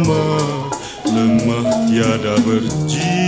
lemah lemah tiada berjiwa.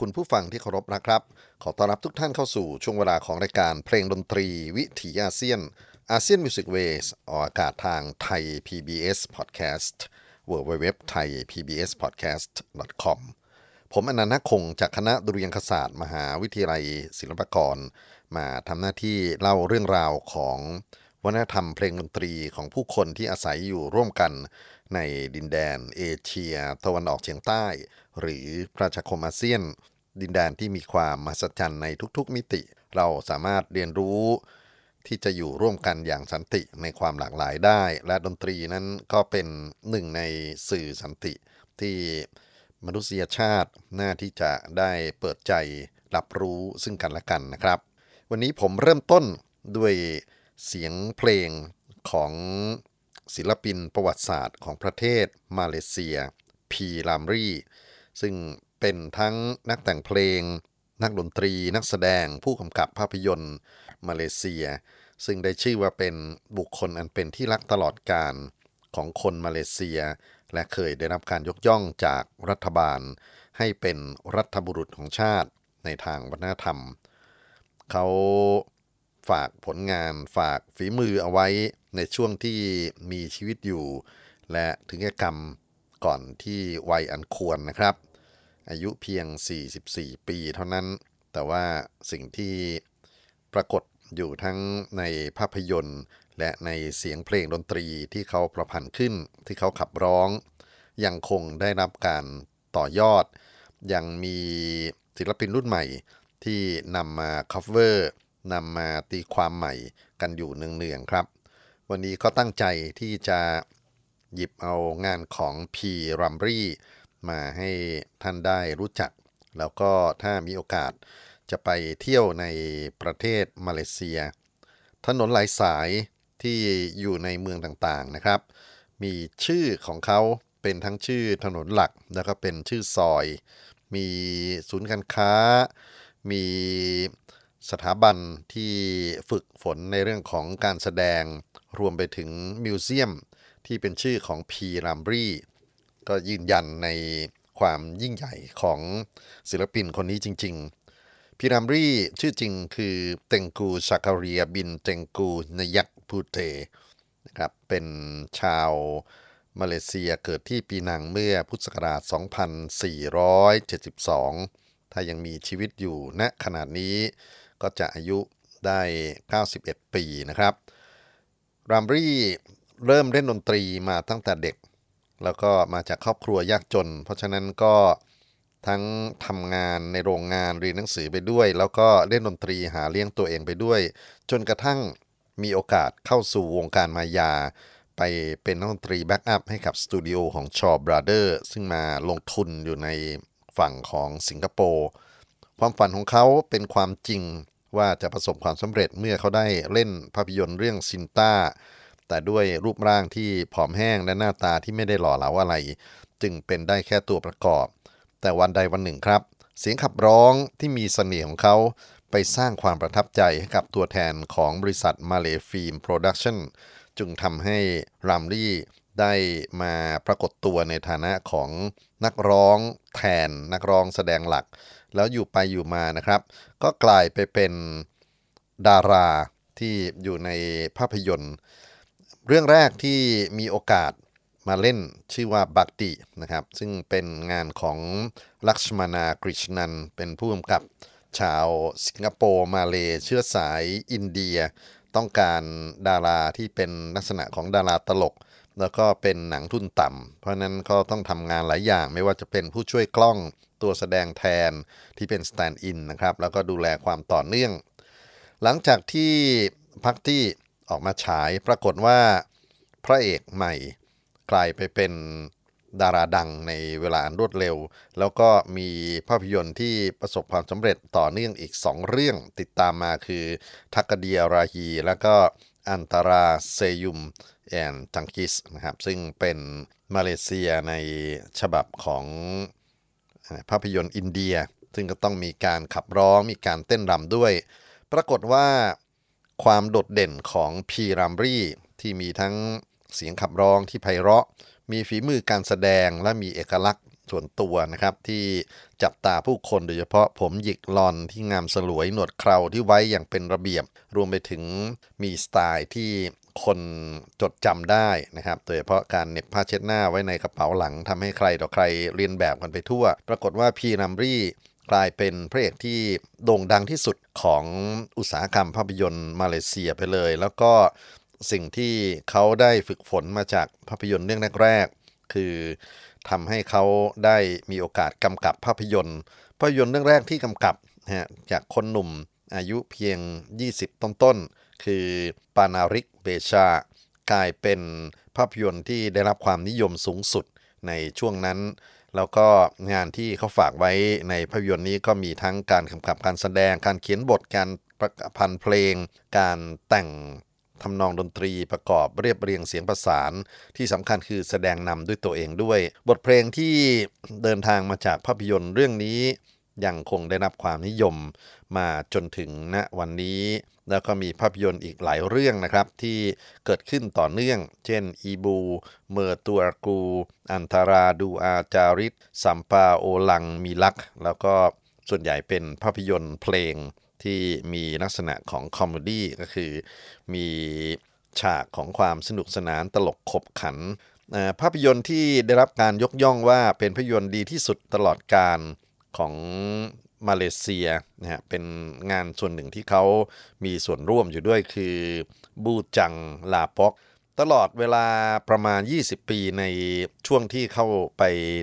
คุณผู้ฟังที่เคารพนะครับ ขอต้อนรับทุกท่านเข้าสู่ช่วงเวลาของรายการเพลงดนตรีวิถีอาเซียน ASEAN Music Ways ออกอากาศทางไทย PBS Podcast w w w t h a i PBS Podcast com ผมอนันต์คงจากคณะดุริยางคศาสตร์ มหาวิทยาลัยศิลปากร มาทำหน้าที่เล่าเรื่องราวของวัฒนธรรมเพลงดนตรีของผู้คนที่อาศัยอยู่ร่วมกันในดินแดนเอเชีย ตะวันออกเฉียงใต้ หรือประชาคมอาเซียน ดินแดนที่มีความมหัศจรรย์ในทุกๆมิติ เราสามารถเรียนรู้ ที่จะอยู่ร่วมกันอย่างสันติในความหลากหลายได้ และดนตรีนั้นก็เป็นหนึ่งในสื่อสันติที่มนุษยชาติน่าที่จะได้เปิดใจรับรู้ซึ่งกันและกันนะครับ วันนี้ผมเริ่มต้นด้วยเสียงเพลงของศิลปินประวัติศาสตร์ของประเทศมาเลเซีย พีลามรีซึ่ง เป็นทั้งนักแต่งเพลง นักดนตรี นักแสดง ผู้กำกับภาพยนตร์ มาเลเซีย ซึ่งได้ชื่อว่าเป็นบุคคลอันเป็นที่รักตลอดการของคนมาเลเซีย และเคยได้รับการยกย่องจากรัฐบาล ให้เป็นรัฐบุรุษของชาติในทางวัฒนธรรม เขาฝากผลงานฝากฝีมือเอาไว้ในช่วงที่มีชีวิตอยู่ และถึงแก่กรรมก่อนที่วัยอันควรนะครับ อายุเพียง 44 ปีเท่านั้น แต่ว่าสิ่งที่ปรากฏอยู่ทั้งในภาพยนตร์ และในเสียงเพลงดนตรีที่เขาประพันธ์ขึ้น ที่เขาขับร้อง ยังคงได้รับการต่อยอด ยังมีศิลปินรุ่นใหม่ที่นำมา cover นำมาตีความใหม่กันอยู่เนืองๆครับ วันนี้ก็ตั้งใจที่จะหยิบเอางานของพีรัมรี มาให้ท่านได้รู้จัก แล้วก็ถ้ามีโอกาสจะไปเที่ยวในประเทศมาเลเซีย ถนนหลายสายที่อยู่ในเมืองต่างๆนะครับ มีชื่อของเขาเป็นทั้งชื่อถนนหลักแล้วก็เป็นชื่อซอย มีศูนย์การค้า มีสถาบันที่ฝึกฝนในเรื่องของการแสดง รวมไปถึงมิวเซียมที่เป็นชื่อของพีรัมรี ก็ยืนยันในความยิ่งใหญ่ของศิลปินคนนี้จริง ๆพีรัมรีชื่อจริงคือเตงกูชาคาเรียบินเตงกูนยักพูเตนะครับเป็นชาวมาเลเซียเกิดที่ปีนังเมื่อพุทธศักราช 2472 ถ้ายังมีชีวิตอยู่ณขนาดนี้ก็จะอายุได้ 91 ปีนะครับรามรีเริ่มเล่นดนตรีมาตั้งแต่เด็ก แล้วก็มาจากครอบครัวยากจน เพราะฉะนั้นก็ทั้งทำงานในโรงงานเรียนหนังสือไปด้วย แล้วก็เล่นดนตรีหาเลี้ยงตัวเองไปด้วย จนกระทั่งมีโอกาสเข้าสู่วงการมายา ไปเป็นนักดนตรี backup ให้กับสตูดิโอของ Shaw Brothers ซึ่งมาลงทุนอยู่ในฝั่งของสิงคโปร์ความฝันของเขาเป็นความจริงว่าจะประสบความสำเร็จเมื่อเขาได้เล่นภาพยนตร์เรื่องซินต้า แต่ด้วยรูปร่างที่ผอมแห้งและหน้าตาที่ไม่ได้หล่อเหลาอะไร จึงเป็นได้แค่ตัวประกอบ แต่วันใดวันหนึ่งครับ เสียงขับร้องที่มีเสน่ห์ของเขาไปสร้างความประทับใจให้กับตัวแทนของบริษัท Malay Film Productions จึงทำให้รัมลี่ได้มาปรากฏตัวในฐานะของนักร้องแทนนักร้องแสดงหลัก แล้วอยู่ไปอยู่มานะครับ ก็กลายไปเป็นดาราที่อยู่ในภาพยนตร์ เรื่องแรกที่มีโอกาสมาเล่นชื่อว่าบักตินะครับ ซึ่งเป็นงานของลักษมนากริชนัน เป็นผู้กำกับชาวสิงคโปร์มาเลเชื้อสายอินเดีย ต้องการดาราที่เป็นลักษณะของดาราตลก แล้วก็เป็นหนังทุนต่ำ เพราะนั้นก็ต้องทำงานหลายอย่างไม่ว่าจะเป็นผู้ช่วยกล้องตัวแสดงแทนที่เป็น stand-in นะครับ แล้วก็ดูแลความต่อเนื่อง หลังจากที่พักที่ ออกมาฉาย ปรากฏว่าพระเอกใหม่กลายไปเป็นดาราดังในเวลาอันรวดเร็ว แล้วก็มีภาพยนตร์ที่ประสบความสำเร็จต่อเนื่องอีก 2 เรื่องติดตามมาคือ ทักกเดียราฮี แล้วก็อันตราเซยุมแอนจังกิสนะครับ ซึ่งเป็นมาเลเซียในฉบับของภาพยนตร์อินเดีย ซึ่งก็ต้องมีการขับร้องมีการเต้นรำด้วย ปรากฏว่า ความโดดเด่นของพีรัมรีที่มีทั้งเสียงขับร้องที่ไพเราะ มีฝีมือการแสดงและมีเอกลักษณ์ส่วนตัวนะครับ ที่จับตาผู้คนโดยเฉพาะผมหยิกลอนที่งามสลวยหนวดเคราที่ไว้อย่างเป็นระเบียบ รวมไปถึงมีสไตล์ที่คนจดจำได้นะครับ โดยเฉพาะการเน็บผ้าเช็ดหน้าไว้ในกระเป๋าหลังทำให้ใครต่อใครเรียนแบบกันไปทั่ว ปรากฏว่าพีรัมรี กลายเป็นพระเอกที่โด่งดังที่สุดของอุตสาหกรรมภาพยนตร์มาเลเซียไปเลย แล้วก็สิ่งที่เขาได้ฝึกฝนมาจากภาพยนตร์เรื่องแรกๆคือทำให้เขาได้มีโอกาสกำกับภาพยนตร์ภาพยนตร์เรื่องแรกที่กำกับนะฮะจากคนหนุ่มอายุเพียง 20 ต้นๆ คือปานาริกเบชากลายเป็นภาพยนตร์ที่ได้รับความนิยมสูงสุดในช่วงนั้น แล้วก็งานที่เขาฝากไว้ในภาพยนตร์นี้ก็มีทั้งการกำกับการแสดง การเขียนบท การประพันธ์เพลง การแต่งทำนองดนตรีประกอบเรียบเรียงเสียงประสาน ที่สำคัญคือแสดงนำด้วยตัวเองด้วย บทเพลงที่เดินทางมาจากภาพยนตร์เรื่องนี้ยังคงได้รับความนิยมมาจนถึงณวันนี้ แล้วก็มีภาพยนตร์อีกหลายเรื่องนะครับ ที่เกิดขึ้นต่อเนื่อง เช่น Ibu Mertuaku Antara Dua Darjat Sumpah Orang Minyak แล้วก็ส่วนใหญ่เป็นภาพยนตร์เพลงที่มีลักษณะของ comedy ก็คือมีฉากของความสนุกสนานตลกขบขันภาพยนตร์ที่ได้รับการยกย่องว่าเป็นภาพยนตร์ดีที่สุดตลอดกาลของ มาเลเซียนะฮะเป็นงานส่วนหนึ่งที่เขามีส่วนร่วมอยู่ด้วยคือบูจังลาปอกตลอดเวลาประมาณ 20 ปีในช่วงที่เข้าไป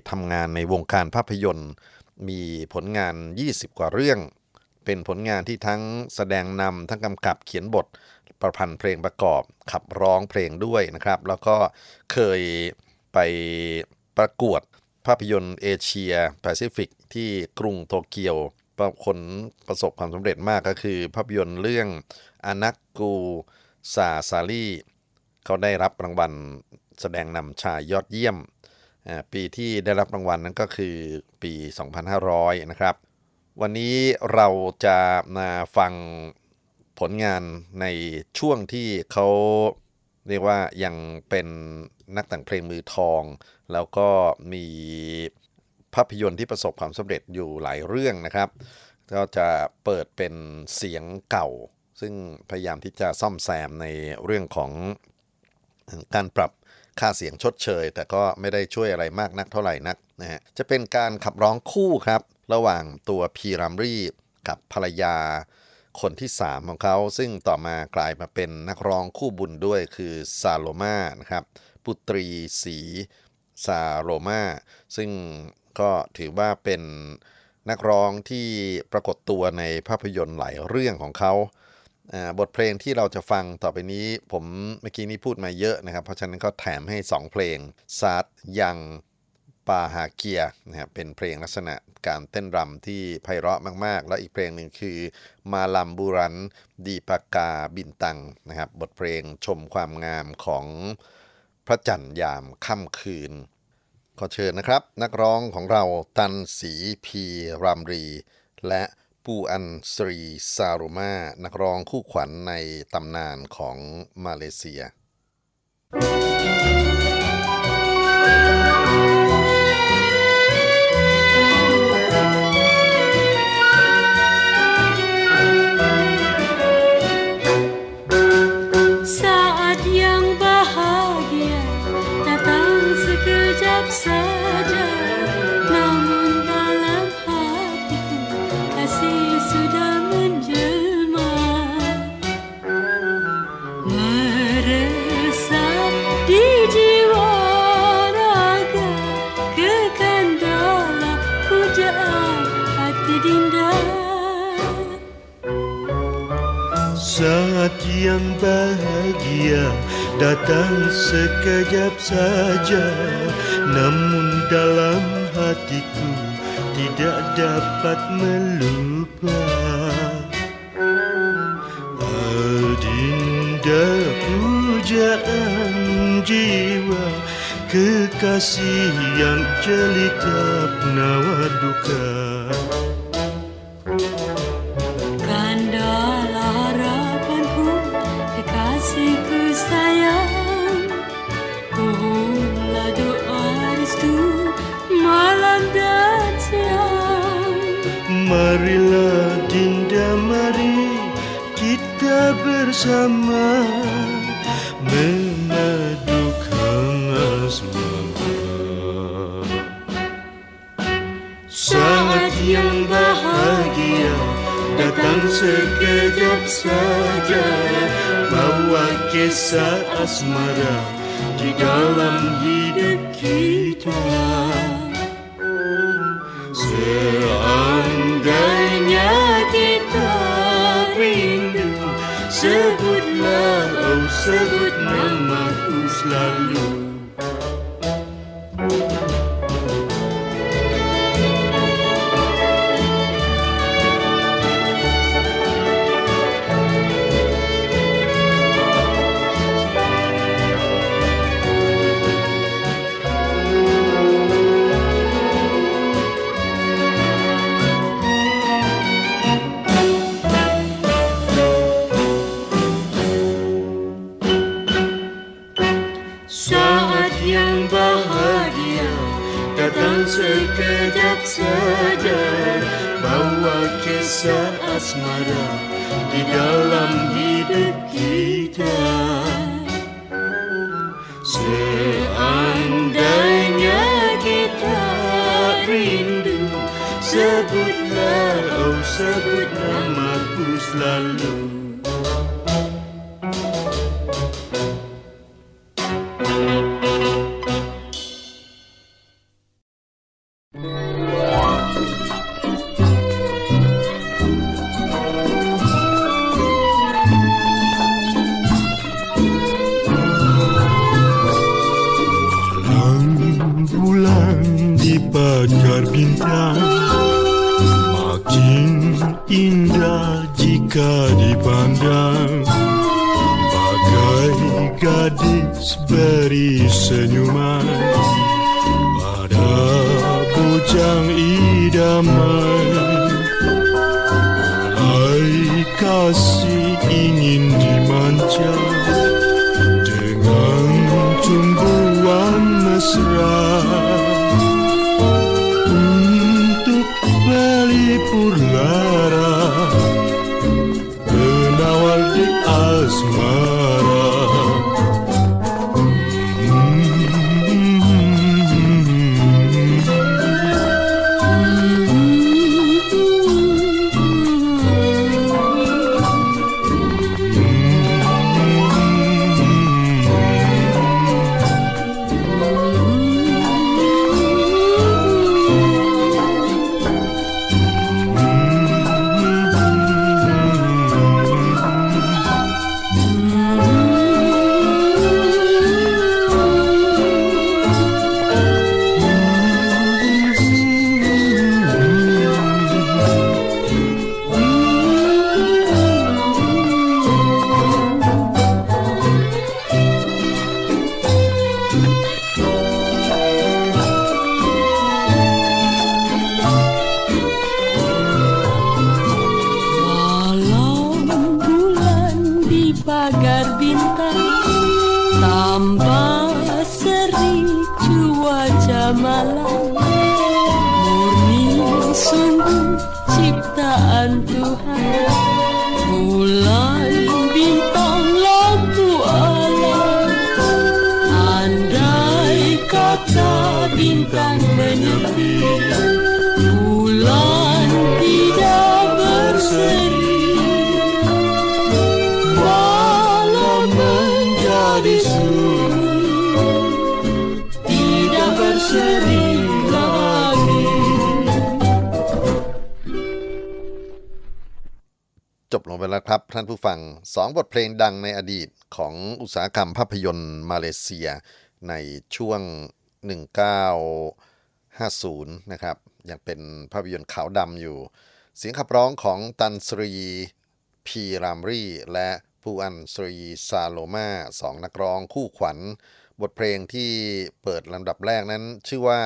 ทำงานในวงการภาพยนตร์ มีผลงาน 20 กว่าเรื่อง เป็นผลงานที่ทั้งแสดงนำทั้งกำกับเขียนบทประพันธ์เพลงประกอบขับร้องเพลงด้วยนะครับ แล้วก็เคยไปประกวด ภาพยนตร์เอเชียแปซิฟิกที่กรุงโตเกียวประผลประสบความสำเร็จมากก็คือ ภาพยนตร์เรื่องอนักกูซาซาลีเขาได้รับรางวัลแสดงนำชายยอดเยี่ยม ปีที่ได้รับรางวัลนั้นก็คือปี 2500 นะครับ วันนี้เราจะมาฟังผลงานในช่วงที่เขาเรียกว่ายังเป็น นักแต่งเพลงมือทอง แล้วก็มีภาพยนตร์ที่ประสบความสำเร็จอยู่หลายเรื่องนะครับ ก็จะเปิดเป็นเสียงเก่า ซึ่งพยายามที่จะซ่อมแซมในเรื่องของการปรับค่าเสียงชดเชย แต่ก็ไม่ได้ช่วยอะไรมากนักเท่าไหร่นักนะฮะจะเป็นการขับร้องคู่ครับ ระหว่างตัวพีรัมรีกับภรรยาคนที่ 3 ของเขา ซึ่งต่อมากลายมาเป็นนักร้องคู่บุญด้วยคือซาโลมานะครับ ปุตรีสีซาโลมาซึ่งก็ถือว่าเป็นนักร้องที่ปรากฏตัวในภาพยนตร์หลายเรื่องของเขาอ่าบทเพลงที่เราจะฟังต่อไปนี้ผมเมื่อกี้นี้พูดมาเยอะนะครับ เพราะฉะนั้นก็แถมให้ 2 เพลงซาดยังปาฮาเกียนะครับเป็นเพลงลักษณะการเต้นรำที่ไพเราะมาก ๆ แล้วอีกเพลงหนึ่งคือมาลัมบูรันดีปากาบินตังนะครับบทเพลงชมความงามของ พระจันทร์ยามค่ำคืน ขอเชิญนะครับ นักร้องของเราตันสีพีรามรี และปูอันสรีซารุมา นักร้องคู่ขวัญในตำนานของมาเลเซีย Saat datang sekejap saja. Namun dalam hatiku tidak dapat melupa. Adinda pujaan jiwa Kekasih yang jelita penawa duka สองบทเพลงดังในอดีตของอุตสาหกรรมภาพยนตร์มาเลเซียในช่วง 1950 นะครับ ยังเป็นภาพยนตร์ขาวดำอยู่ เสียงขับร้องของ Tan Sri พีรามลีและ Puan Sri ซาโลมาสองนักร้องคู่ขวัญ บทเพลงที่เปิดลำดับแรกนั้นชื่อว่า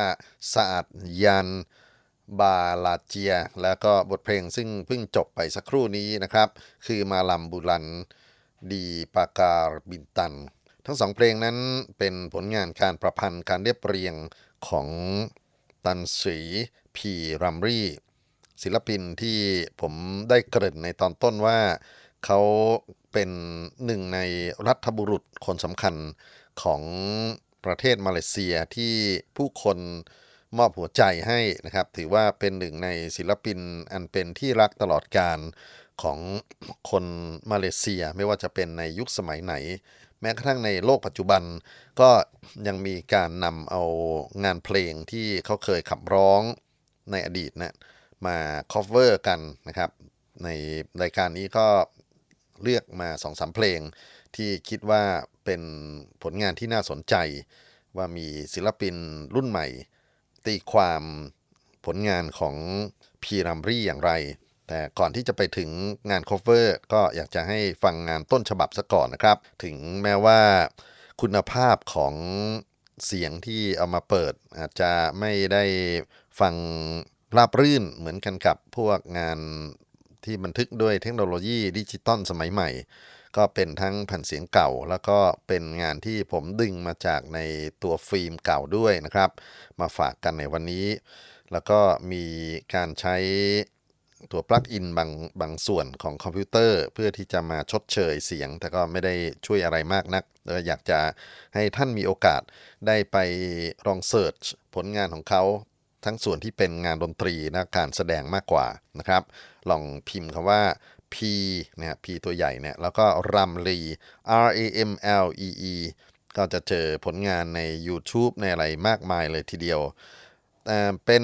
Saat Yang Bahagia แล้วก็บทเพลงซึ่งเพิ่งจบไปสักครู่นี้นะครับ คือมาลัมบุรัน ดีปาการบินตัน ทั้งสองเพลงนั้นเป็นผลงานการประพันธ์การเรียบเรียงของตันสีพีรัมรีศิลปินที่ผมได้เกริ่นในตอนต้นว่า เขาเป็นหนึ่งในรัฐบุรุษคนสำคัญของประเทศมาเลเซียที่ผู้คน มอบหัวใจให้นะครับ ถือว่าเป็นหนึ่งในศิลปินอันเป็นที่รักตลอดการของคนมาเลเซียไม่ว่าจะเป็นในยุคสมัยไหน แม้กระทั่งในโลกปัจจุบัน ก็ยังมีการนำเอางานเพลงที่เขาเคยขับร้องในอดีตนะมา cover กันนะครับ ในรายการนี้ก็เลือกมาสองสามเพลง ที่คิดว่าเป็นผลงานที่น่าสนใจ ว่ามีศิลปินรุ่นใหม่ ตีความผลงานของพีรัมรี่อย่างไร แต่ก่อนที่จะไปถึงงาน cover ก็อยากจะให้ฟังงานต้นฉบับซะก่อนนะครับ ถึงแม้ว่าคุณภาพของเสียงที่เอามาเปิด อาจจะไม่ได้ฟังราบรื่นเหมือนกันกับพวกงานที่บันทึกด้วยเทคโนโลยีดิจิตอลสมัยใหม่ ก็เป็นทั้งแผ่นเสียงเก่า แล้วก็เป็นงานที่ผมดึงมาจากในตัวฟิล์มเก่าด้วยนะครับ มาฝากกันในวันนี้ แล้วก็มีการใช้ตัว plug-in บางบางส่วนของคอมพิวเตอร์ เพื่อที่จะมาชดเชยเสียง แต่ก็ไม่ได้ช่วยอะไรมากนักเอออยากจะให้ท่านมีโอกาสได้ไปลอง search ผลงานของเขาทั้งส่วนที่เป็นงานดนตรีและการแสดงมากกว่านะครับ ลองพิมพ์คำว่า P นะฮะ P ตัวใหญ่เนี่ยแล้วก็รัมลี R A M L E E ก็จะเจอผลงานใน YouTube ในอะไรมากมายเลยทีเดียวเอ่เป็น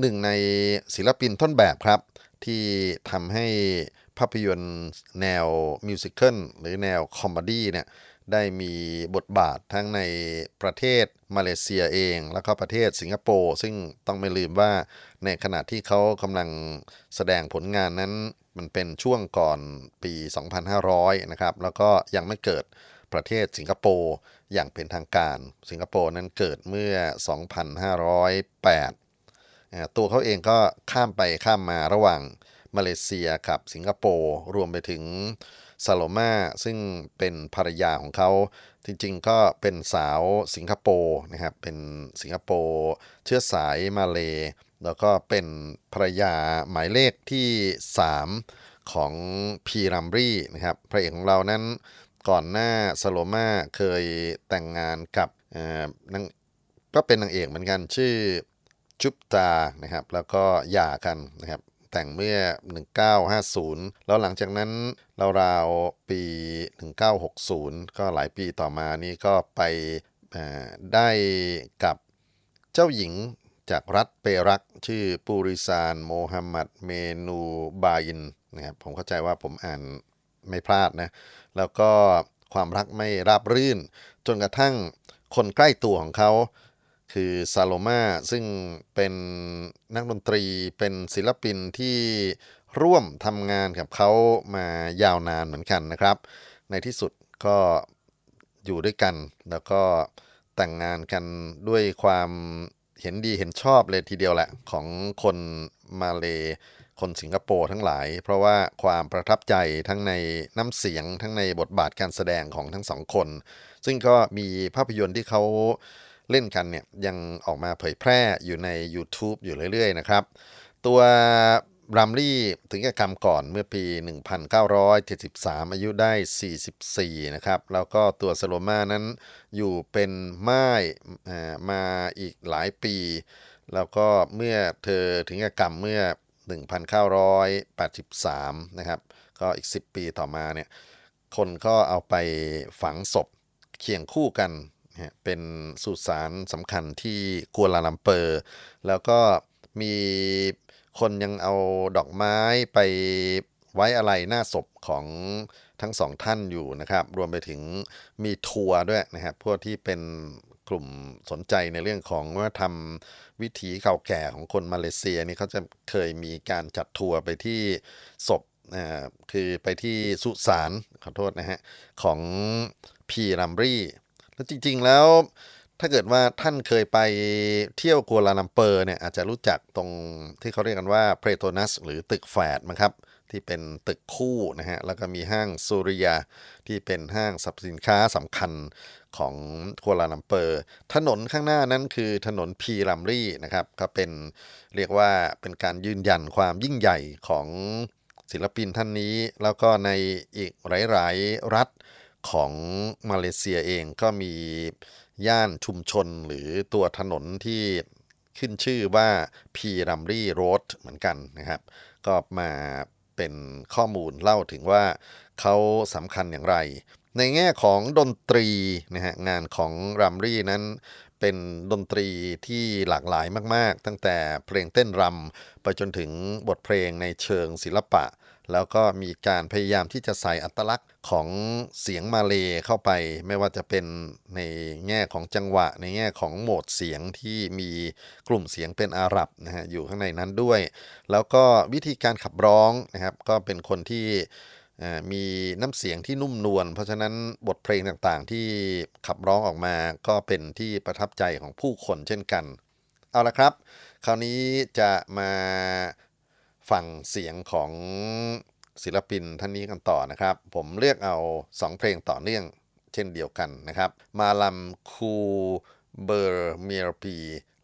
หนึ่งในศิลปินต้นแบบครับ ที่ทำให้ภาพยนตร์แนว musical หรือแนว comedy เนี่ยได้มีบทบาททั้งในประเทศมาเลเซียเอง แล้วก็ประเทศสิงคโปร์ซึ่งต้องไม่ลืมว่าในขณะที่เขากำลังแสดงผลงานนั้น มันเป็นช่วงก่อนปี 2500 นะครับ แล้วก็ยังไม่เกิดประเทศสิงคโปร์อย่างเป็นทางการ สิงคโปร์นั้นเกิดเมื่อ 2508 ตัวเขาเองก็ข้ามไปข้ามมาระหว่างมาเลเซียกับสิงคโปร์รวมไปถึงซาโลมาซึ่งเป็นภรรยาของเขา จริงๆก็เป็นสาวสิงคโปร์นะครับ เป็นสิงคโปร์เชื้อสายมาเล แล้วก็เป็นภรยาหมายเลขที่ 3 ของพีรัมรีนะครับ พระเอกของเรานั้นก่อนหน้าซาโลมาเคยแต่งงานกับนางก็เป็นนางเอกเหมือนกันชื่อจุบตานะครับ แล้วก็หย่ากันนะครับ แต่งเมื่อ 1950 แล้วหลังจากนั้นราวๆปี 1960 ก็หลายปีต่อมานี้ก็ไปได้กับเจ้าหญิง จากรัฐเปรักชื่อปูริซานโมฮัมหมัดเมนูบายินนะครับผมเข้าใจว่าผมอ่านไม่พลาดนะแล้วก็ความรักไม่ราบรื่น จนกระทั่งคนใกล้ตัวของเขาคือซาโลมาซึ่งเป็นนักดนตรีเป็นศิลปินที่ร่วมทำงานกับเขามายาวนานเหมือนกันนะครับ ในที่สุดก็อยู่ด้วยกัน แล้วก็แต่งงานกันด้วยความ เห็นดีเห็นชอบเลยทีเดียวแหละของคนมาเลคนสิงคโปร์ทั้งหลาย เพราะว่าความประทับใจทั้งในน้ำเสียงทั้งในบทบาทการแสดงของทั้งสองคน ซึ่งก็มีภาพยนตร์ที่เขาเล่นกันเนี่ยยังออกมาเผยแพร่อยู่ใน YouTube อยู่เรื่อยๆนะครับ ตัว รัมลี่ถึงแก่กรรมก่อนเมื่อปี 1973 อายุได้ 44 นะครับ แล้วก็ตัวสโลมานั้นอยู่เป็นม่ายมาอีกหลายปี แล้วก็เมื่อเธอถึงแก่กรรมเมื่อ 1983 นะครับ ก็อีก 10 ปีต่อมาเนี่ย คนก็เอาไปฝังศพเคียงคู่กัน เป็นสุสานสำคัญที่กัวลาลัมเปอร์ แล้วก็มี คนยังเอาดอกไม้ไปไว้อะไรหน้าศพของทั้งสองท่านอยู่นะครับ รวมไปถึงมีทัวร์ด้วยนะครับพวกที่เป็นกลุ่มสนใจในเรื่องของวัฒนธรรมวิถีเก่าแก่ของคนมาเลเซียนี่เขาจะเคยมีการจัดทัวร์ไปที่ศพคือไปที่สุสานขอโทษนะฮะของพีรัมลีแล้วจริงๆแล้ว ถ้าเกิดว่าท่านเคยไปเที่ยวกัวลาลัมเปอร์เนี่ยอาจจะรู้จักตรงที่เขาเรียกกันว่า Petronas หรือตึกแฝดมั้งครับที่เป็นตึกคู่นะฮะ แล้วก็มีห้างซูริยา ที่เป็นห้างสรรพสินค้าสำคัญของกัวลาลัมเปอร์ ถนนข้างหน้านั้นคือถนนพีรัมลี่นะครับ ก็เป็นเรียกว่าเป็นการยืนยันความยิ่งใหญ่ของศิลปินท่านนี้ แล้วก็ในอีกหลาย ๆ รัฐของมาเลเซียเองก็มี ย่านชุมชนหรือตัวถนนที่ขึ้นชื่อว่าพีรัมรีโรดเหมือนกันนะครับ ก็มาเป็นข้อมูลเล่าถึงว่าเขาสำคัญอย่างไร ในแง่ของดนตรีนะฮะงานของรัมรีนั้นเป็นดนตรีที่หลากหลายมาก ๆ ตั้งแต่เพลงเต้นรำไปจนถึงบทเพลงในเชิงศิลปะ แล้วก็มีการพยายามที่จะใส่อัตลักษณ์ของเสียงมาเลเข้าไป ไม่ว่าจะเป็นในแง่ของจังหวะ ในแง่ของโหมดเสียงที่มีกลุ่มเสียงเป็นอาหรับนะฮะอยู่ข้างในนั้นด้วย แล้วก็วิธีการขับร้องนะครับก็เป็นคนที่มีน้ำเสียงที่นุ่มนวลเพราะฉะนั้นบทเพลงต่างๆที่ขับร้องออกมาก็เป็นที่ประทับใจของผู้คนเช่นกัน เอาละครับ คราวนี้จะมา ฟังเสียงของศิลปินท่านนี้กันต่อนะครับ ผมเลือกเอา 2 เพลงต่อเนื่องเช่นเดียวกันนะครับ มาลัมคูเบอร์เมียร์ปี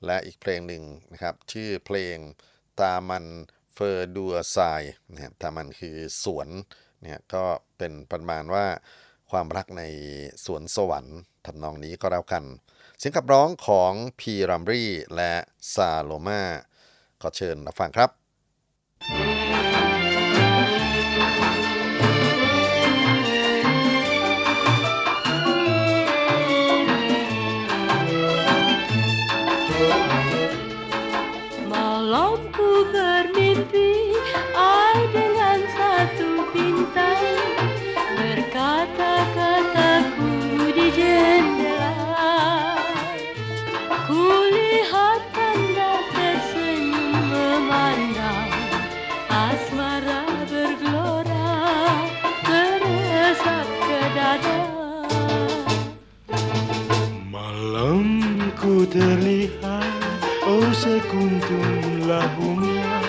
และอีกเพลงหนึ่งนะครับ ชื่อเพลงตามันเฟอร์ดัวไซนะครับตามันคือสวนเนี่ยก็เป็นประมาณว่าความรักในสวนสวรรค์ทำนองนี้ก็แล้วกัน เสียงขับร้องของพีรัมรีและซาโลมาขอเชิญรับฟังครับ Malamku bermimpi terlihat Oh sekuntum labunya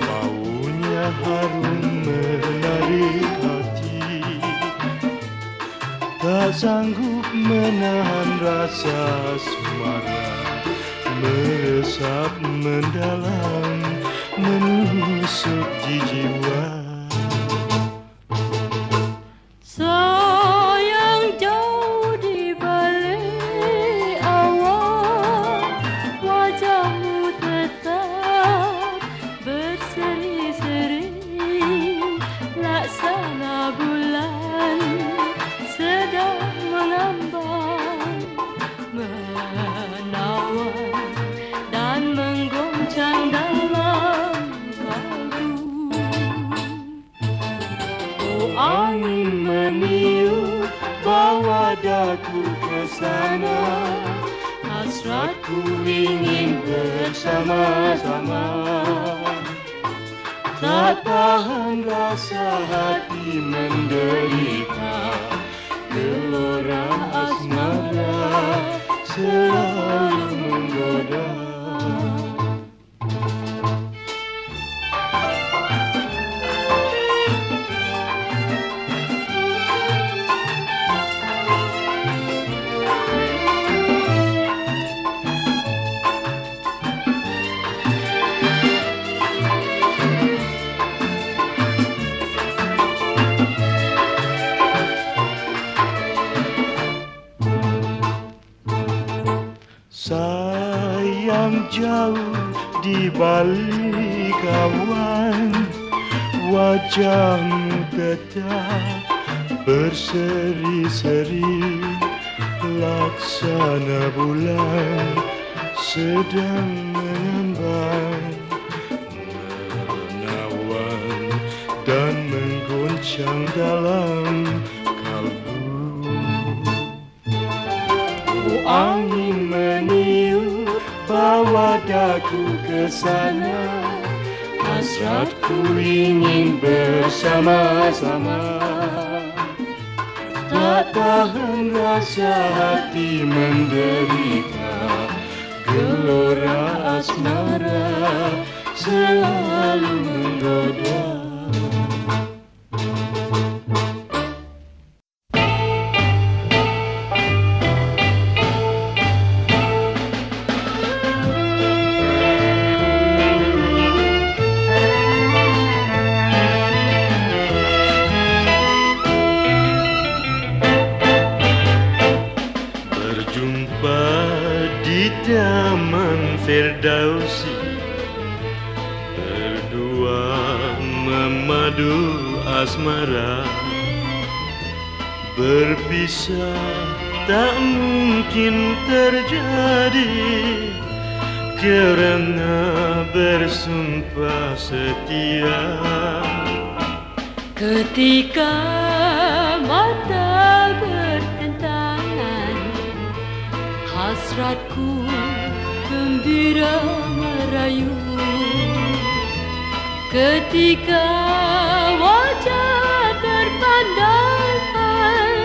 Baunya harum menarik hati. Tak sanggup menahan rasa asmara Meresap mendalam Menusuk jiwa berseri-seri Laksana bulan sedang mengambang Menawan dan menggoncang dalam kalbu. Oh angin meniup bawa daku ke sana. Hasratku ingin bersama-sama rasa hati menderita Gelora asmara selalu menggoda memadu asmara. Berpisah tak mungkin terjadi. Kerana bersumpah setia. Ketika mata bertentangan Hasratku gembira merayu Ketika wajah berpandangan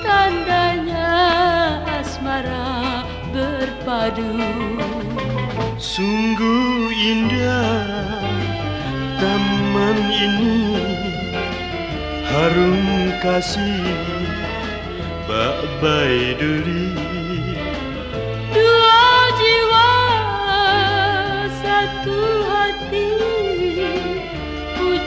Tandanya asmara berpadu. Sungguh indah taman ini Harum kasih bak baiduri Dua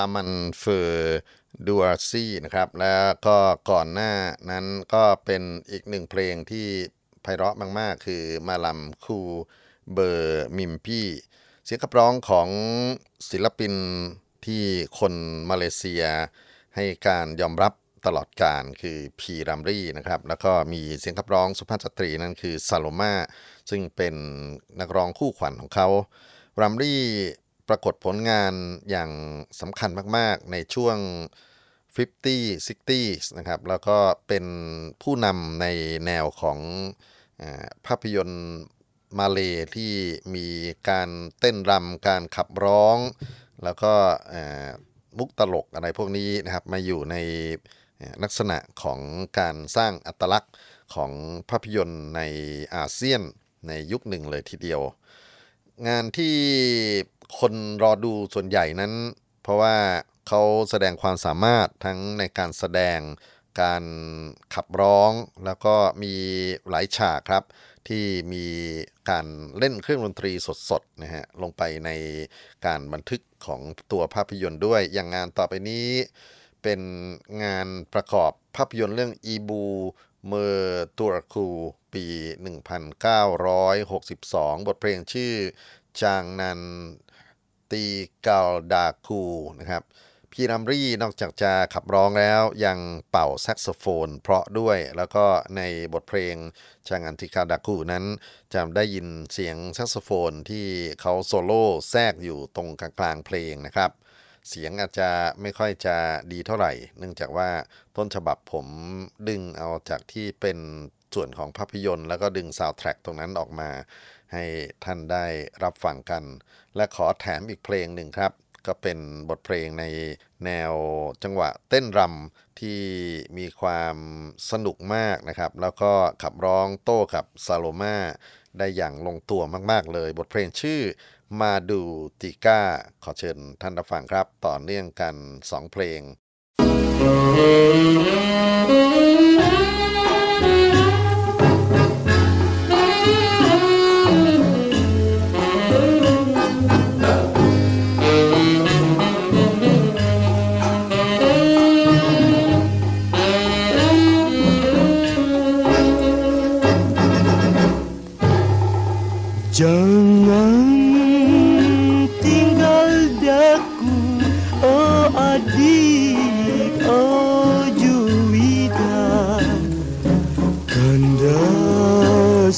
Taman Firdausi นะครับ แล้วก็ก่อนหน้านั้นก็เป็นอีกหนึ่งเพลงที่ไพเราะมากๆ คือ Malam Ku Bermimpi เสียงขับร้องของศิลปินที่คนมาเลเซีย ให้การยอมรับตลอดกาลคือพีรัมลี่นะครับ แล้วก็มีเสียงขับร้องสุภาพสตรีนั่นคือซาโลมาซึ่งเป็นนักร้องคู่ขวัญของเขารัมรี่ ปรากฏผลงานอย่างสำคัญมาก ๆ ในช่วง 50 60 นะครับ แล้วก็เป็นผู้นำในแนวของอภาพยนตร์มาเลที่มีการเต้นรำการขับร้อง แล้วก็มุกตลกอะไรพวกนี้นะครับ มาอยู่ในลักษณะของการสร้างอัตลักษณ์ของภาพยนตร์ในอาเซียนในยุคหนึ่งเลยทีเดียว งานที่ คนรอดูส่วนใหญ่นั้น เพราะว่าเขาแสดงความสามารถทั้งในการแสดงการขับร้องแล้วก็มีหลายฉากครับ ที่มีการเล่นเครื่องดนตรีสดๆนะฮะลงไปในการบันทึกของตัวภาพยนตร์ด้วย อย่างงานต่อไปนี้ เป็นงานประกอบภาพยนตร์เรื่อง Ibu Mertuaku ปี 1962 บทเพลงชื่อ Jangan Tinggal Daku นะครับพีรัมลี่นอกจากจะขับร้องแล้วยังเป่าแซกโซโฟน เพราะด้วยแล้วก็ในบทเพลง Jangan Tinggal Daku นั้นจะได้ยินเสียงแซกโซโฟนที่เขาโซโล่แทรกอยู่ตรงกลางเพลงนะครับ เสียงอาจจะไม่ค่อยจะดีเท่าไหร่ เนื่องจากว่าต้นฉบับผมดึงเอาจากที่เป็นส่วนของภาพยนตร์ แล้วก็ดึงซาวด์แทร็กตรงนั้นออกมา ให้ท่านได้รับฟังกัน และขอแถมอีกเพลงหนึ่งครับ ก็เป็นบทเพลงในแนวจังหวะเต้นรำที่มีความสนุกมากนะครับ แล้วก็ขับร้องโต้กับซาโลมาได้อย่างลงตัวมาก ๆ เลย บทเพลงชื่อมาดูติก้า ขอเชิญท่านรับฟังครับ ต่อเนื่องกัน 2 เพลง Jangan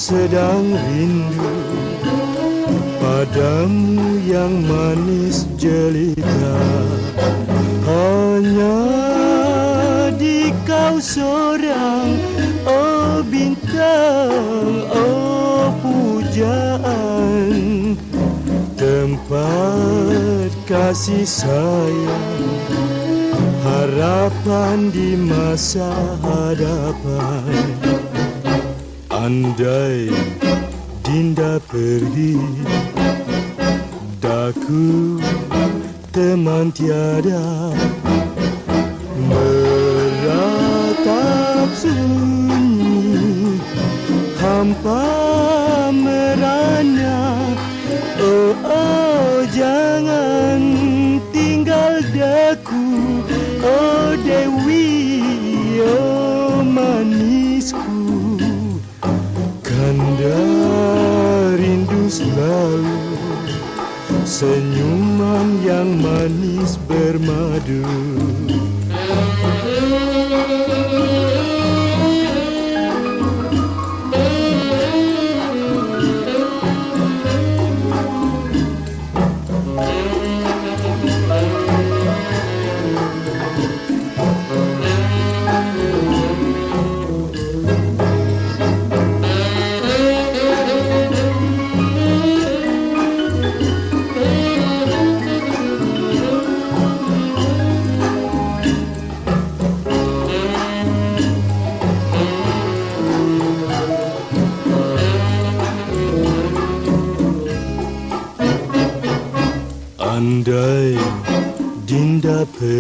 sedang rindu Padamu yang manis jelita. Hanya di kau seorang Oh bintang Oh pujaan. Tempat kasih sayang Harapan di masa hadapan Andai Dinda pergi Daku teman tiada. Meratap sunyi Hampa merana. Oh, oh jangan tinggal daku Senyuman yang manis bermadu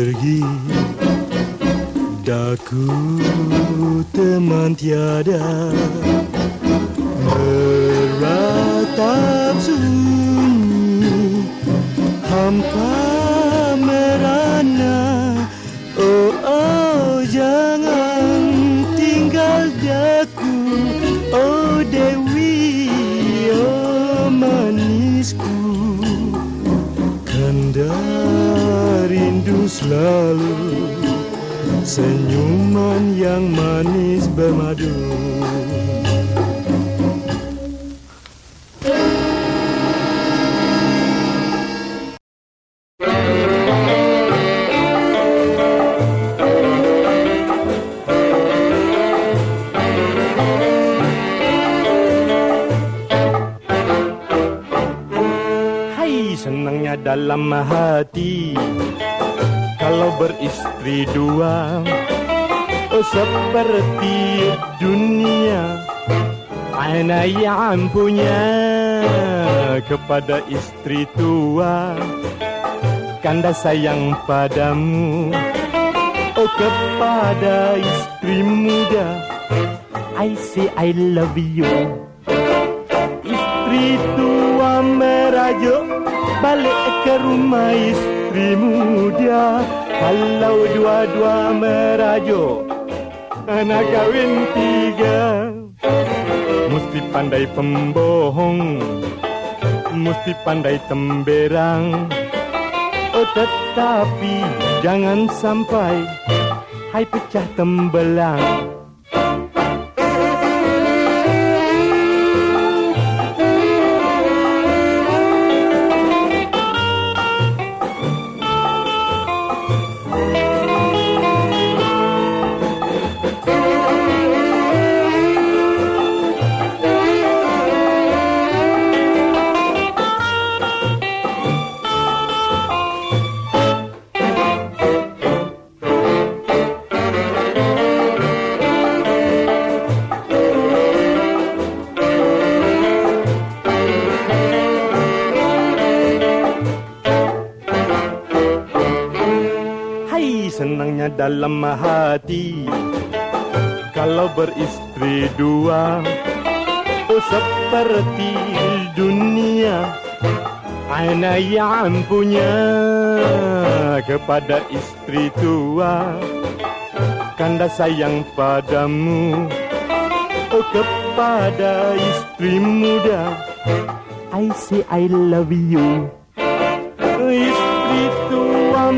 pergi. Daku teman tiada. Meratap sunyi. Hampa dalam hati. Kalau beristri dua Oh seperti dunia Aina yang punya? Kepada istri tua Kanda sayang padamu. Oh kepada istri muda I say I love you. Istri tua merajuk Balik ke rumah istri muda Kalau dua-dua merajuk Anak kawin tiga. Mesti pandai pembohong Mesti pandai temberang. Oh tetapi jangan sampai Hai pecah tembelang dalam hati. Kalau beristri dua Oh seperti dunia Aina yang punya Kepada istri tua. Kanda sayang padamu Oh kepada istri muda. I say I love you. Istri tua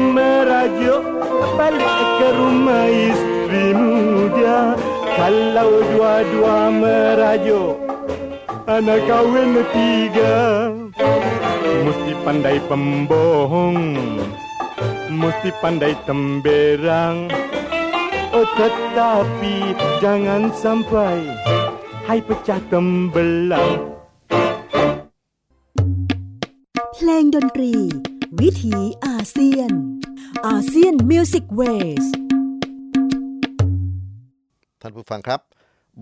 ke rumah istri muda Kalau dua-dua merajuk Anak kawin tiga Mesti pandai pembohong Mesti pandai temberang Oh tetapi jangan sampai Hai pecah tembelang เพลงดนตรี วิถีอาเซียน ASEAN Music Wayสท่านผู้ฟังครับ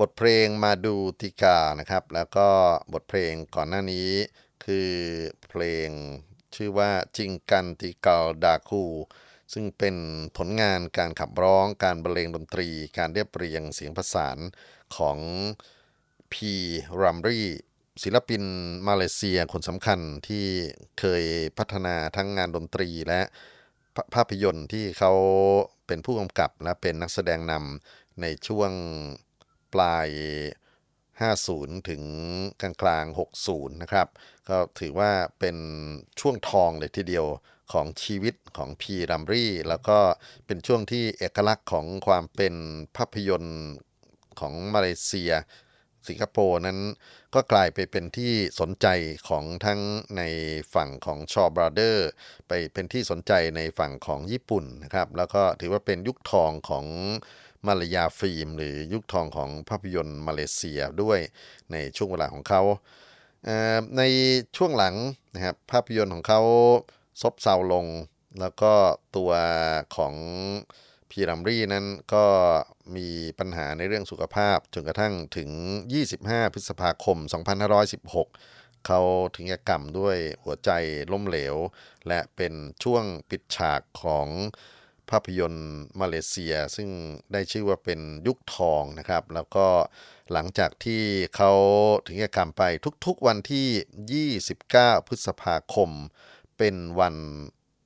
บทเพลง Madu Tiga นะครับ แล้วก็บทเพลงก่อนหน้านี้ คือเพลงชื่อว่า Jangan Tinggal Daku ซึ่งเป็นผลงานการขับร้องการบรรเลงดนตรี การเรียบเรียงเสียงประสานของพีรัมรี ศิลปินมาเลเซียคนสำคัญที่เคยพัฒนาทั้งงานดนตรีและภาพยนตร์ที่เขาเป็นผู้กำกับและเป็นนักแสดงนำในช่วงปลาย 50 ถึงกลางกลาง 60 นะครับ ก็ถือว่าเป็นช่วงทองเลยทีเดียวของชีวิตของพีรัมรี่ แล้วก็เป็นช่วงที่เอกลักษณ์ของความเป็นภาพยนตร์ของมาเลเซีย สิงคโปร์นั้นก็กลายไปเป็นที่สนใจของทั้งในฝั่งของ Shaw Brothers ไปเป็นที่สนใจในฝั่งของญี่ปุ่นนะครับ แล้วก็ถือว่าเป็นยุคทองของ Malaya film หรือยุคทองของภาพยนตร์มาเลเซียด้วยในช่วงเวลาของเขา ในช่วงหลังนะครับภาพยนตร์ของเขาซบเซาลง แล้วก็ตัวของ พีรัมรีนั้นก็มีปัญหาในเรื่องสุขภาพจนกระทั่งถึง 25 พฤษภาคม 2516 เขาถึงแก่กรรมด้วยหัวใจล้มเหลว และเป็นช่วงปิดฉากของภาพยนตร์มาเลเซีย ซึ่งได้ชื่อว่าเป็นยุคทองนะครับ แล้วก็หลังจากที่เขาถึงแก่กรรมไปทุกๆวันที่ 29 พฤษภาคม เป็นวัน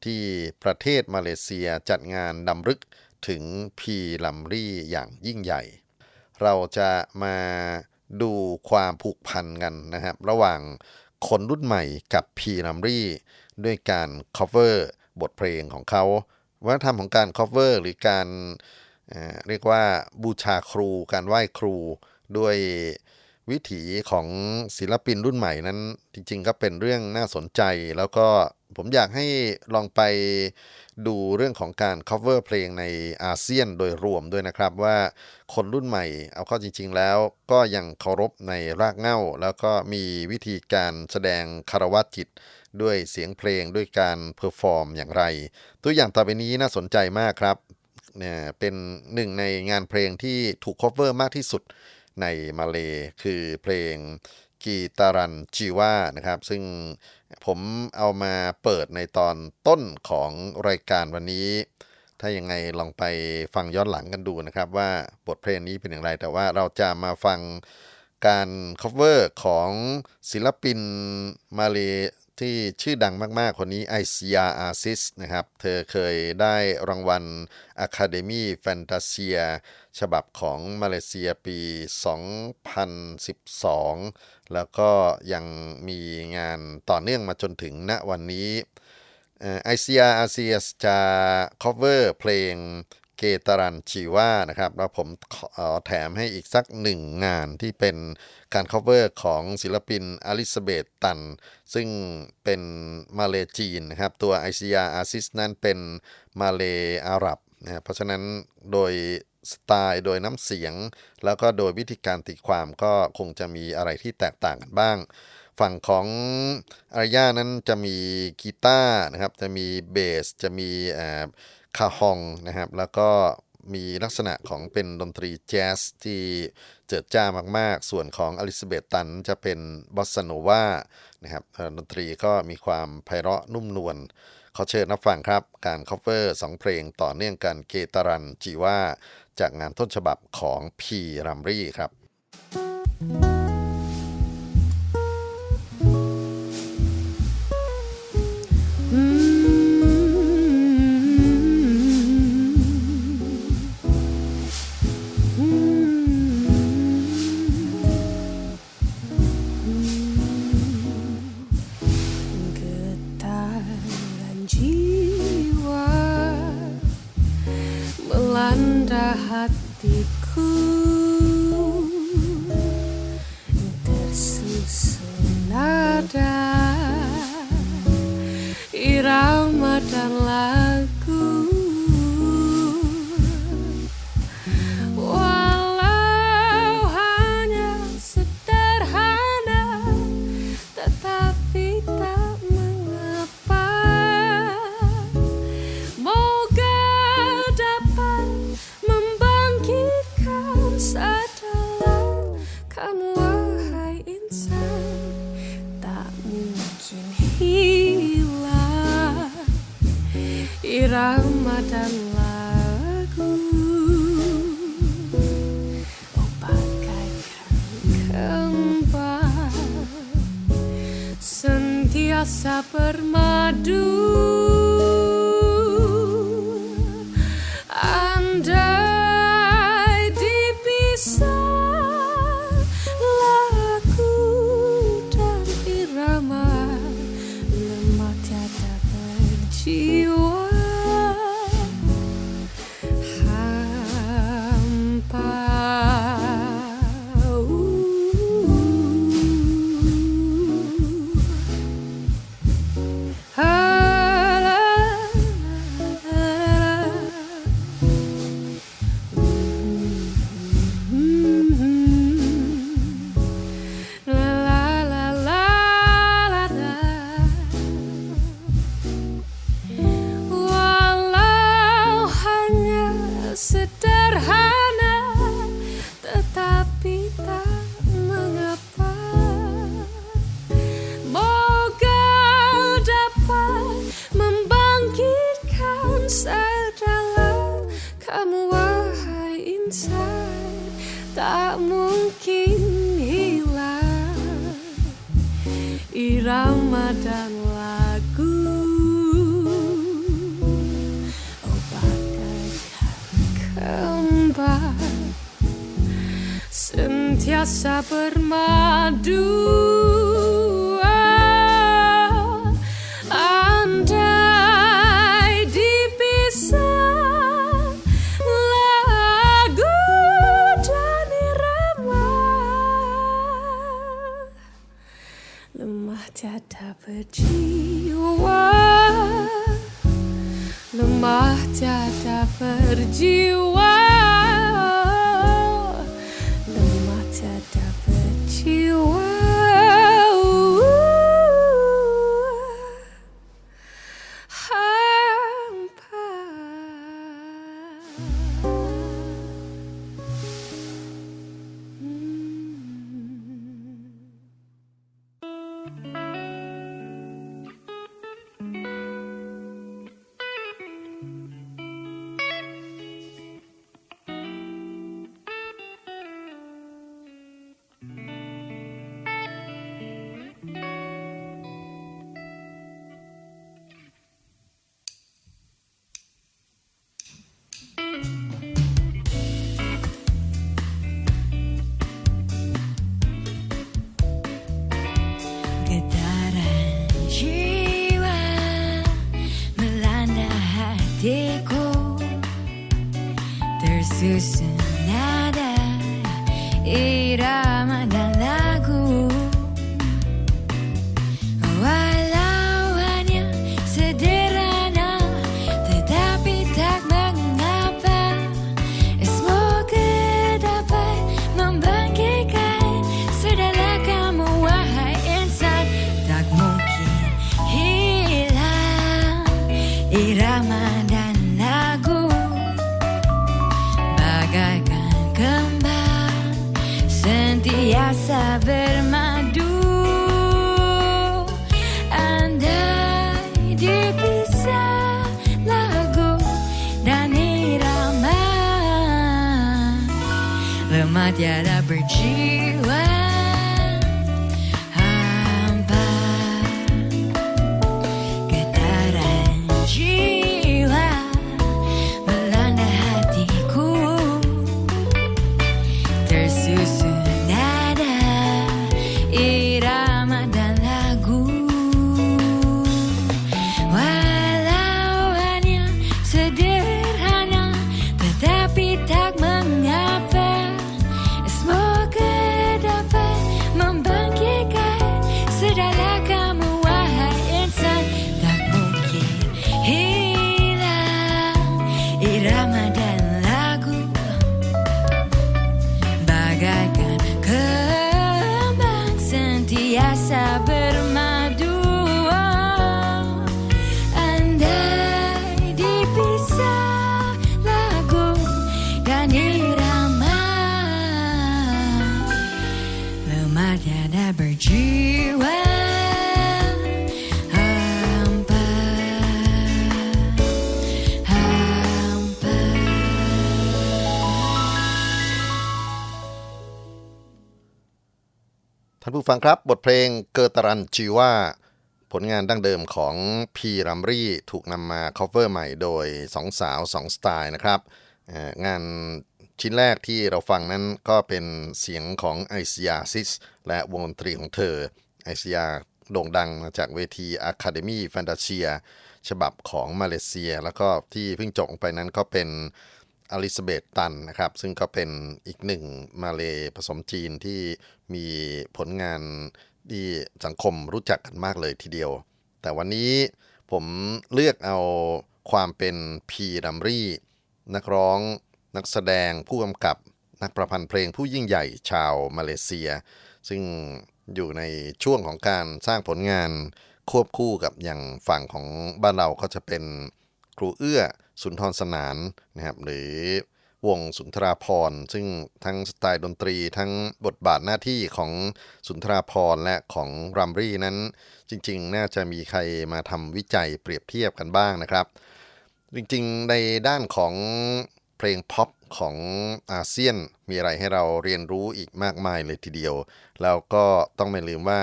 ที่ประเทศมาเลเซียจัดงานดำรึก ถึงพีลัมรี่อย่างยิ่งใหญ่ เราจะมาดูความผูกพันกันนะครับ ระหว่างคนรุ่นใหม่กับพีลัมรี่ด้วยการ cover บทเพลงของเขาวัฒนธรรมของการ cover หรือการเอ่อเรียกว่าบูชาครู การไหว้ครูด้วย วิถีของศิลปินรุ่นใหม่นั้น จริงๆก็เป็นเรื่องน่าสนใจ แล้วก็ผมอยากให้ลองไปดูเรื่องของการ cover เพลงในอาเซียนโดยรวมด้วยนะครับว่าคนรุ่นใหม่ เอาเข้าจริง ๆ แล้วก็ยังเคารพในรากเหง้า แล้วก็มีวิธีการแสดงคารวะจิต ด้วยเสียงเพลงด้วยการ perform อย่างไร ตัวอย่างต่อไปนี้น่าสนใจมากครับเนี่ยเป็นหนึ่งในงานเพลงที่ถูก cover มากที่สุด ในมาเลคือเพลงกีตารันจีว่านะครับ ซึ่งผมเอามาเปิดในตอนต้นของรายการวันนี้ ถ้ายังไงลองไปฟังย้อนหลังกันดูนะครับว่าบทเพลงนี้เป็นอย่างไร แต่ว่าเราจะมาฟังการ cover ของศิลปินมาเล ที่ชื่อดังมากๆ คนนี้ไอซียอาซิสนะครับ เธอเคยได้รางวัล Academy Fantasia ฉบับของมาเลเซียปี 2012 แล้วก็ยังมีงานต่อเนื่องมาจนถึงณวันนี้ไอซียอาซียสจะ cover เพลง เกตารันชีว่านะครับ แล้วผมขอแถมให้อีกสักหนึ่งงานที่เป็นการ cover ของศิลปินอลิซาเบตตัน ซึ่งเป็นมาเลจีนนะครับ ตัวไอซียาอาซิสนั้นเป็นมาเลอาหรับนะเพราะฉะนั้นโดยสไตล์โดยน้ำเสียง แล้วก็โดยวิธีการตีความก็คงจะมีอะไรที่แตกต่างกันบ้าง ฝั่งของอารยานั้นจะมีกีตาร์นะครับ จะมีเบส จะมี คาฮองนะครับ แล้วก็มีลักษณะของเป็นดนตรีแจ๊สที่เจิดจ้ามากๆ ส่วนของอลิซาเบตตันจะเป็นบอสซาโนวานะครับดนตรีก็มีความไพเราะนุ่มนวลขอเชิญรับฟังครับ การ cover สองเพลงต่อเนื่องกันเกตารันจีว่าจากงานต้นฉบับของพีรัมรี่ครับ Getaran jiwa melanda hatiku. Tersusun nada irama dan lagu ผู้ฟังครับบทเพลงเกอร์ตรันจีว่า ผลงานดั้งเดิมของพีรัมรี่ถูกนำมา cover ใหม่โดยสองสาวสองสไตล์นะครับ งานชิ้นแรกที่เราฟังนั้นก็เป็นเสียงของไอซิยาซิสและวงดนตรีของเธอไอซิยาโด่งดังมาจากเวที Academy f a n t a s i a ฉบับของมาเลเซีย แล้วก็ที่เพิ่งจบไปนั้นก็เป็น อลิซาเบธตันนะครับ ซึ่งก็เป็นอีกหนึ่งมาเลผสมจีนที่มีผลงานที่สังคมรู้จักกันมากเลยทีเดียว แต่วันนี้ผมเลือกเอาความเป็นพีดัมรี่ นักร้องนักแสดงผู้กำกับนักประพันธ์เพลงผู้ยิ่งใหญ่ชาวมาเลเซีย ซึ่งอยู่ในช่วงของการสร้างผลงานควบคู่กับอย่างฝั่งของบ้านเราก็จะเป็น ครูเอื้อสุนทรสนานนะครับหรือวงสุนทราพรซึ่งทั้งสไตล์ดนตรีทั้งบทบาทหน้าที่ของสุนทราพรและของรัมรี่นั้น จริง ๆ น่าจะมีใครมาทำวิจัยเปรียบเทียบกันบ้างนะครับ จริง ๆ ในด้านของเพลงพ็อปของอาเซียนมีอะไรให้เราเรียนรู้อีกมากมายเลยทีเดียว แล้วก็ต้องไม่ลืมว่า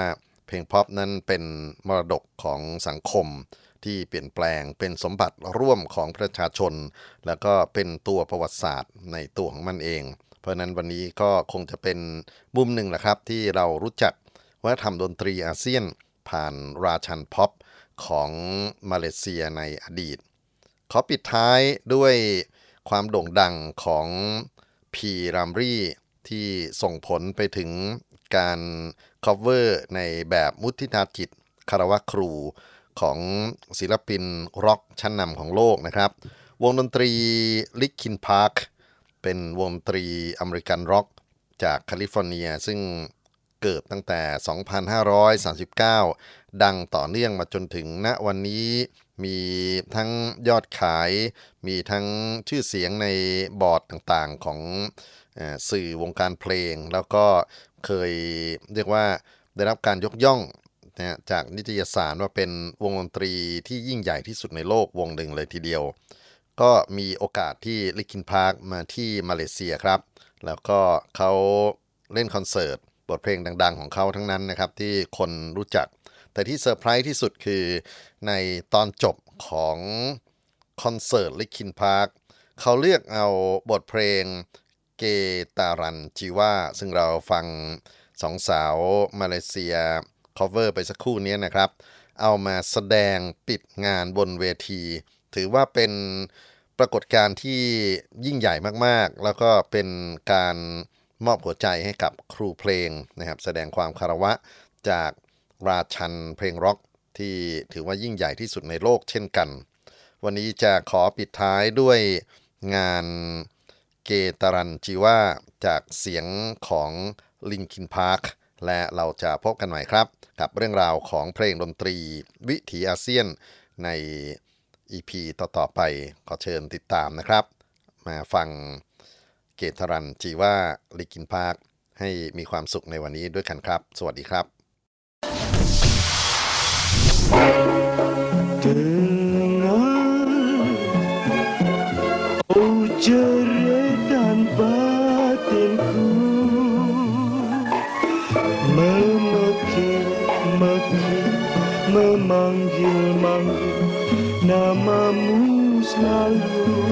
เพลงพ็อปนั้นเป็นมรดกของสังคม ที่เปลี่ยนแปลงเป็นสมบัติร่วมของประชาชน แล้วก็เป็นตัวประวัติศาสตร์ในตัวของมันเอง เพราะนั้นวันนี้ก็คงจะเป็นมุมหนึ่งแหละครับ ที่เรารู้จักวัฒนธรรมดนตรีอาเซียนผ่านราชันพ็อปของมาเลเซียในอดีต ขอปิดท้ายด้วยความโด่งดังของพีรามรีที่ส่งผลไปถึงการ cover ในแบบมุทิตากิจคารวะครู ของศิลปินร็อกชั้นนำของโลกนะครับ วงดนตรี Linkin Park เป็นวงดนตรีอเมริกันร็อกจากแคลิฟอร์เนีย ซึ่งเกิดตั้งแต่ 2539 ดังต่อเนื่องมาจนถึงณวันนี้มีทั้งยอดขาย มีทั้งชื่อเสียงในบอร์ดต่างๆของสื่อวงการเพลง แล้วก็เคยเรียกว่าได้รับการยกย่อง นะจากนิตยสารว่าเป็นวงดนตรีที่ยิ่งใหญ่ที่สุดในโลกวงหนึ่งเลยทีเดียว ก็มีโอกาสที่ Linkin Park มาที่มาเลเซียครับ แล้วก็เขาเล่นคอนเสิร์ต บทเพลงดัง ๆ ของเขาทั้งนั้นนะครับ ที่คนรู้จัก แต่ที่เซอร์ไพรส์ที่สุดคือในตอนจบของคอนเสิร์ต Linkin Park เขาเลือกเอาบทเพลง Getaran Jiwa ซึ่งเราฟังสองสาวมาเลเซีย cover ไปสักครู่นี้นะครับ เอามาแสดงปิดงานบนเวที ถือว่าเป็นปรากฏการณ์ที่ยิ่งใหญ่มากๆ แล้วก็เป็นการมอบหัวใจให้กับครูเพลงนะครับ แสดงความคารวะจากราชันเพลงร็อกที่ถือว่ายิ่งใหญ่ที่สุดในโลกเช่นกัน วันนี้จะขอปิดท้ายด้วยงาน Getaran Jiwa จากเสียงของ Linkin Park และเราจะพบกันใหม่ครับ กับเรื่องราวของเพลงดนตรี วิถีอาเซียนใน EP ต่อๆไปขอเชิญติดตามนะครับ มาฟัง Getaran Jiwaลิกินพาร์คให้มีความสุขในวันนี้ด้วยกันครับ สวัสดีครับ Dengar Oh jerit Namamu selalu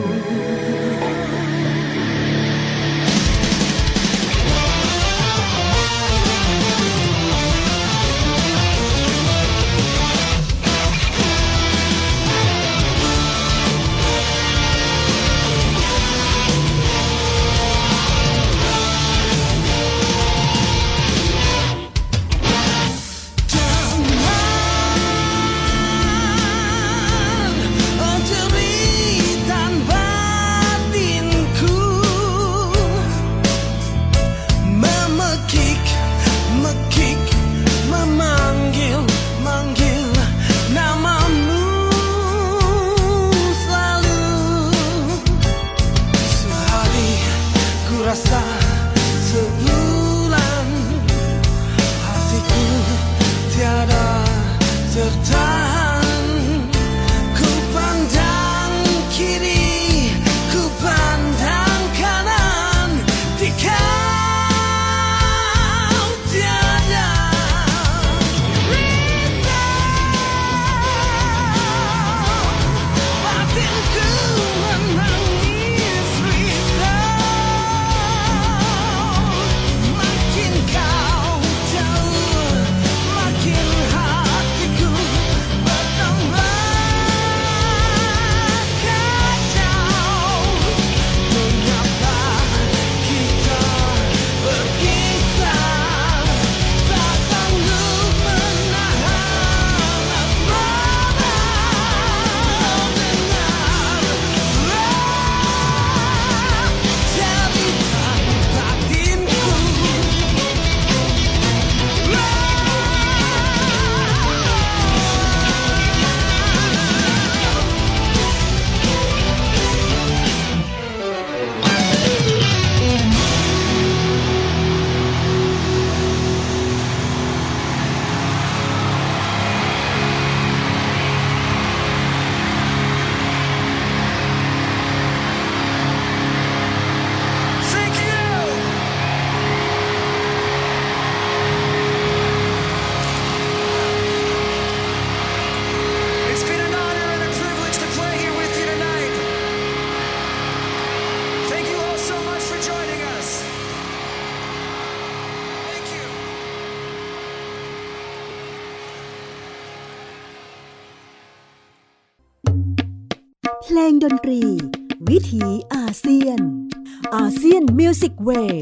ล